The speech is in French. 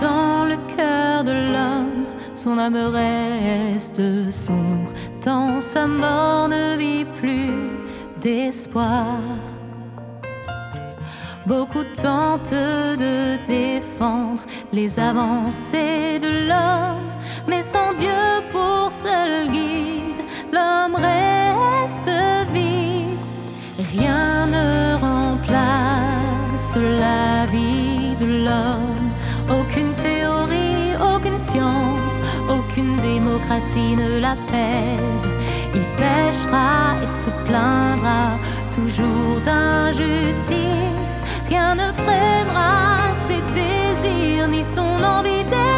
dans le cœur de l'homme, son âme reste sombre, tant sa mort ne vit plus d'espoir. Beaucoup tentent de défendre les avancées de l'homme, mais sans Dieu pour seul guide, l'homme reste vide. Rien ne remplace la vie de l'homme aucune démocratie ne l'apaise. Il pêchera et se plaindra toujours d'injustice. Rien ne freinera ses désirs ni son envie d'être.